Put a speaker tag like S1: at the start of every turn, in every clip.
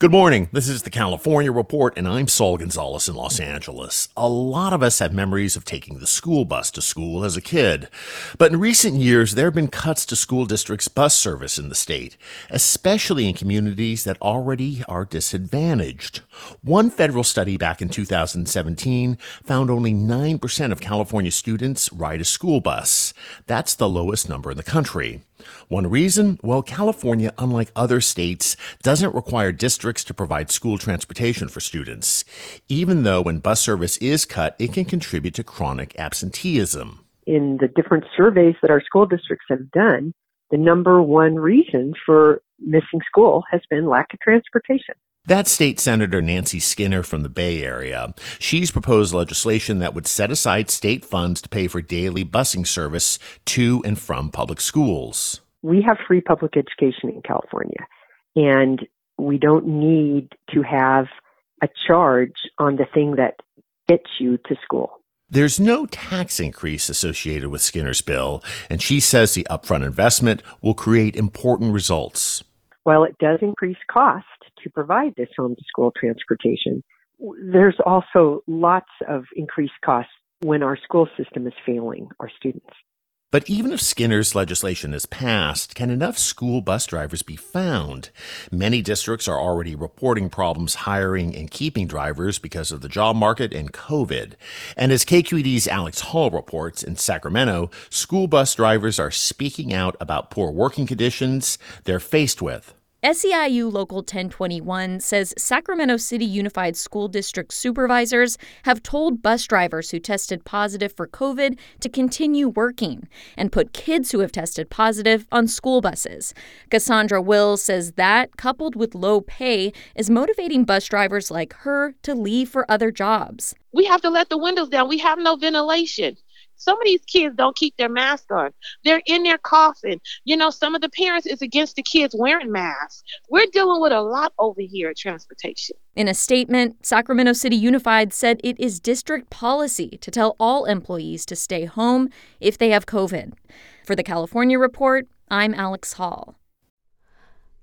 S1: Good morning. This is the California Report, and I'm Saul Gonzalez in Los Angeles. A lot of us have memories of taking the school bus to school as a kid. But in recent years, there have been cuts to school districts' bus service in the state, especially in communities that already are disadvantaged. One federal study back in 2017 found only 9% of California students ride a school bus. That's the lowest number in the country. One reason? Well, California, unlike other states, doesn't require districts to provide school transportation for students, even though when bus service is cut, it can contribute to chronic absenteeism.
S2: In the different surveys that our school districts have done, the number one reason for missing school has been lack of transportation.
S1: That's State Senator Nancy Skinner from the Bay Area. She's proposed legislation that would set aside state funds to pay for daily busing service to and from public schools.
S2: We have free public education in California, and we don't need to have a charge on the thing that gets you to school.
S1: There's no tax increase associated with Skinner's bill, and she says the upfront investment will create important results.
S2: While it does increase cost, to provide this home to school transportation. There's also lots of increased costs when our school system is failing our students.
S1: But even if Skinner's legislation is passed, can enough school bus drivers be found? Many districts are already reporting problems hiring and keeping drivers because of the job market and COVID. And as KQED's Alex Hall reports in Sacramento, school bus drivers are speaking out about poor working conditions they're faced with.
S3: SEIU Local 1021 says Sacramento City Unified School District supervisors have told bus drivers who tested positive for COVID to continue working and put kids who have tested positive on school buses. Cassandra Wills says that, coupled with low pay, is motivating bus drivers like her to leave for other jobs.
S4: We have to let the windows down. We have no ventilation. Some of these kids don't keep their mask on. They're in their coughing. You know, some of the parents is against the kids wearing masks. We're dealing with a lot over here at transportation.
S3: In a statement, Sacramento City Unified said it is district policy to tell all employees to stay home if they have COVID. For the California Report, I'm Alex Hall.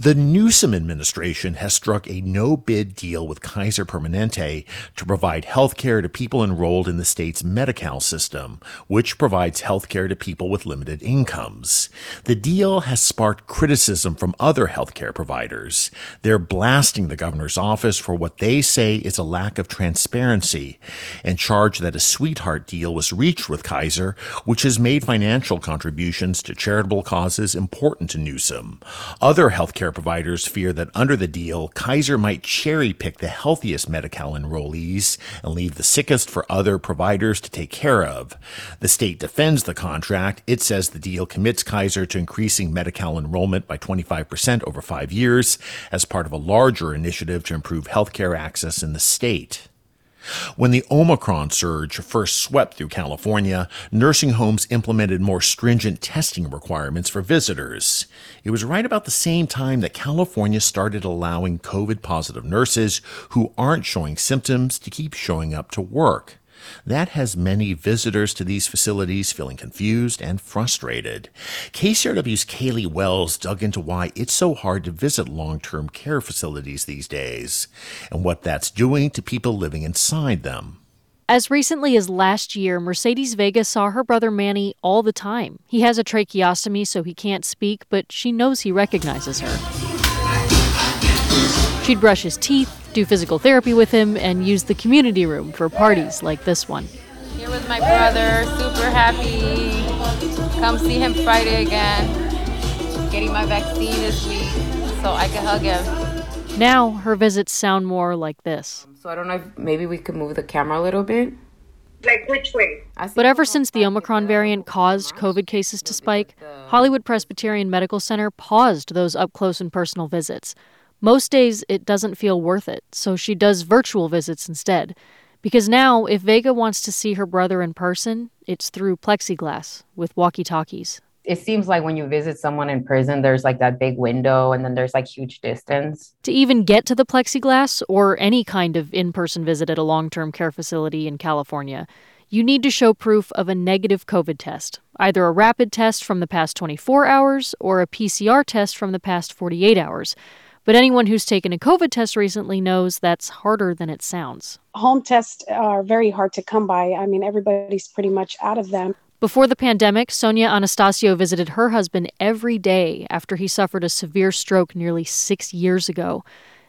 S1: The Newsom administration has struck a no bid deal with Kaiser Permanente to provide health care to people enrolled in the state's Medi Cal system, which provides health care to people with limited incomes. The deal has sparked criticism from other healthcare providers. They're blasting the governor's office for what they say is a lack of transparency and charge that a sweetheart deal was reached with Kaiser, which has made financial contributions to charitable causes important to Newsom. Other healthcare healthcare providers fear that under the deal, Kaiser might cherry pick the healthiest Medi Cal enrollees and leave the sickest for other providers to take care of. The state defends the contract. It says the deal commits Kaiser to increasing Medi Cal enrollment by 25% over five years as part of a larger initiative to improve healthcare access in the state. When the Omicron surge first swept through California, nursing homes implemented more stringent testing requirements for visitors. It was right about the same time that California started allowing COVID positive nurses who aren't showing symptoms to keep showing up to work. That has many visitors to these facilities feeling confused and frustrated. KCRW's Caleigh Wells dug into why it's so hard to visit long term care facilities these days and what that's doing to people living inside them.
S5: As recently as last year, Mercedes Vega saw her brother Manny all the time. He has a tracheostomy, so he can't speak, but she knows he recognizes her. She'd brush his teeth, do physical therapy with him, and use the community room for parties like this one.
S6: Here with my brother, super happy. Come see him Friday again. Getting my vaccine this week so I can hug him.
S5: Now her visits sound more like this.
S6: So I don't know if maybe we could move the camera a little bit.
S7: Like which way?
S5: But ever since the Omicron variant caused COVID cases to spike, Hollywood Presbyterian Medical Center paused those up close and personal visits. Most days it doesn't feel worth it, so she does virtual visits instead. Because now, if Vega wants to see her brother in person, it's through plexiglass with walkie talkies.
S6: It seems like when you visit someone in prison, there's like that big window and then there's like huge distance.
S5: To even get to the plexiglass or any kind of in person visit at a long term care facility in California, you need to show proof of a negative COVID test, either a rapid test from the past 24 hours or a PCR test from the past 48 hours. But anyone who's taken a COVID test recently knows that's harder than it sounds.
S8: Home tests are very hard to come by. I mean, everybody's pretty much out of them.
S5: Before the pandemic, Sonia Anastasio visited her husband every day after he suffered a severe stroke nearly six years ago.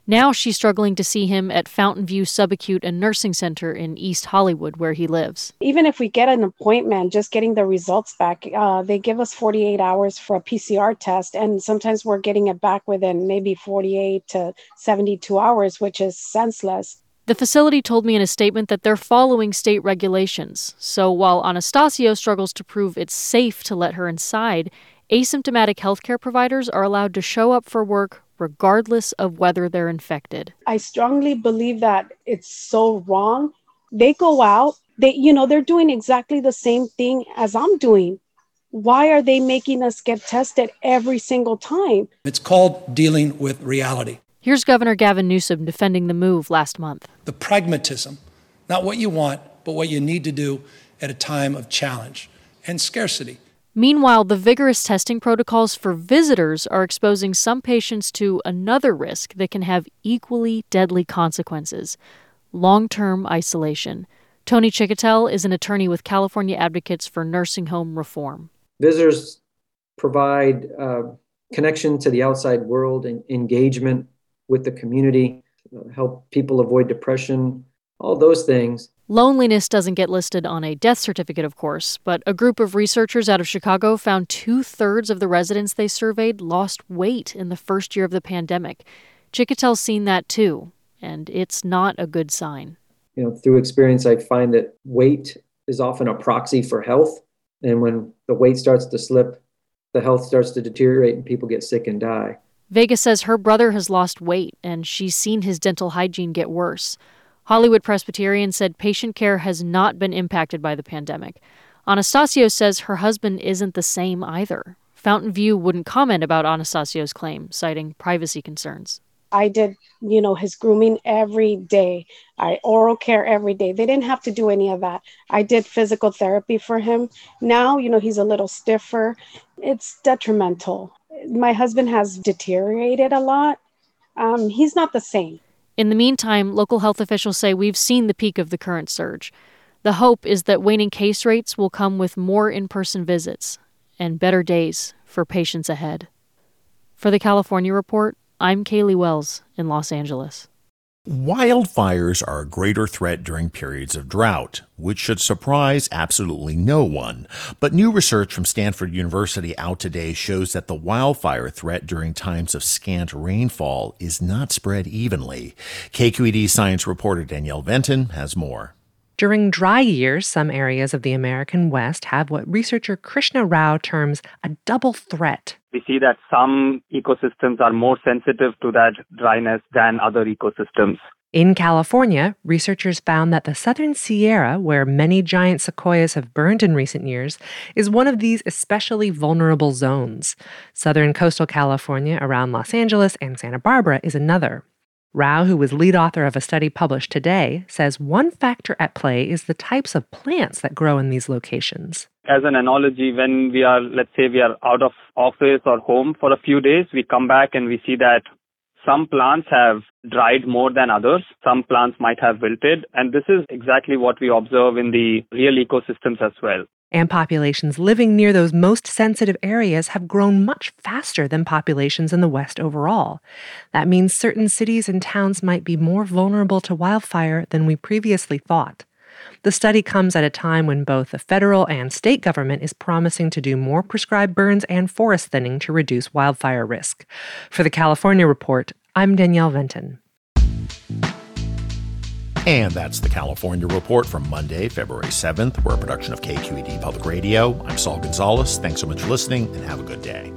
S5: Now she's struggling to see him at Fountain View Subacute and Nursing Center in East Hollywood, where he lives.
S8: Even if we get an appointment, just getting the results back, uh, they give us 48 hours for a PCR test, and sometimes we're getting it back within maybe 48 to 72 hours, which is senseless.
S5: The facility told me in a statement that they're following state regulations. So while Anastasio struggles to prove it's safe to let her inside, asymptomatic healthcare providers are allowed to show up for work regardless of whether they're infected.
S8: I strongly believe that it's so wrong. They go out, they you know, they're doing exactly the same thing as I'm doing. Why are they making us get tested every single time?
S9: It's called dealing with reality.
S5: Here's Governor Gavin Newsom defending the move last month.
S9: The pragmatism, not what you want, but what you need to do at a time of challenge and scarcity.
S5: Meanwhile, the vigorous testing protocols for visitors are exposing some patients to another risk that can have equally deadly consequences long term isolation. Tony Chicotel is an attorney with California Advocates for Nursing Home Reform.
S10: Visitors provide uh, connection to the outside world and engagement with the community, help people avoid depression, all those things.
S5: Loneliness doesn't get listed on a death certificate, of course, but a group of researchers out of Chicago found two thirds of the residents they surveyed lost weight in the first year of the pandemic. Chicotel's seen that too, and it's not a good sign.
S10: You know, through experience, I find that weight is often a proxy for health. And when the weight starts to slip, the health starts to deteriorate and people get sick and die.
S5: Vega says her brother has lost weight and she's seen his dental hygiene get worse. Hollywood Presbyterian said patient care has not been impacted by the pandemic. Anastasio says her husband isn't the same either. Fountain View wouldn't comment about Anastasio's claim, citing privacy concerns.
S8: I did, you know, his grooming every day. I oral care every day. They didn't have to do any of that. I did physical therapy for him. Now, you know, he's a little stiffer. It's detrimental. My husband has deteriorated a lot. Um, he's not the same.
S5: In the meantime, local health officials say we've seen the peak of the current surge. The hope is that waning case rates will come with more in person visits and better days for patients ahead. For the California Report, I'm Caleigh Wells in Los Angeles.
S1: Wildfires are a greater threat during periods of drought, which should surprise absolutely no one. But new research from Stanford University out today shows that the wildfire threat during times of scant rainfall is not spread evenly. KQED science reporter Danielle Venton has more.
S11: During dry years, some areas of the American West have what researcher Krishna Rao terms a double threat.
S12: We see that some ecosystems are more sensitive to that dryness than other ecosystems.
S11: In California, researchers found that the southern Sierra, where many giant sequoias have burned in recent years, is one of these especially vulnerable zones. Southern coastal California around Los Angeles and Santa Barbara is another. Rao, who was lead author of a study published today, says one factor at play is the types of plants that grow in these locations.
S12: As an analogy, when we are, let's say, we are out of office or home for a few days, we come back and we see that some plants have dried more than others. Some plants might have wilted. And this is exactly what we observe in the real ecosystems as well
S11: and populations living near those most sensitive areas have grown much faster than populations in the West overall. That means certain cities and towns might be more vulnerable to wildfire than we previously thought. The study comes at a time when both the federal and state government is promising to do more prescribed burns and forest thinning to reduce wildfire risk. For the California Report, I'm Danielle Venton.
S1: And that's the California Report from Monday, February 7th. We're a production of KQED Public Radio. I'm Saul Gonzalez. Thanks so much for listening and have a good day.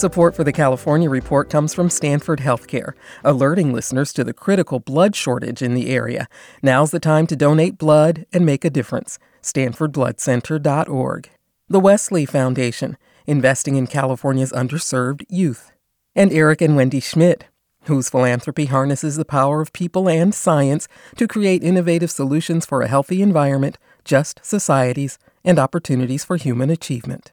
S13: Support for the California Report comes from Stanford Healthcare, alerting listeners to the critical blood shortage in the area. Now's the time to donate blood and make a difference. StanfordBloodCenter.org. The Wesley Foundation, investing in California's underserved youth. And Eric and Wendy Schmidt whose philanthropy harnesses the power of people and science to create innovative solutions for a healthy environment, just societies, and opportunities for human achievement.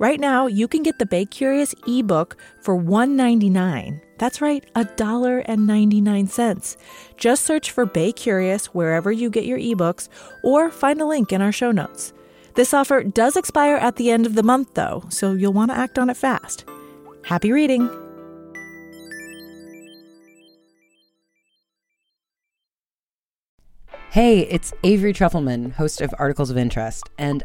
S14: Right now, you can get the Bay Curious ebook for $1.99. That's right, $1.99. Just search for Bay Curious wherever you get your ebooks or find a link in our show notes. This offer does expire at the end of the month, though, so you'll want to act on it fast. Happy reading!
S15: Hey, it's Avery Trufelman, host of Articles of Interest. And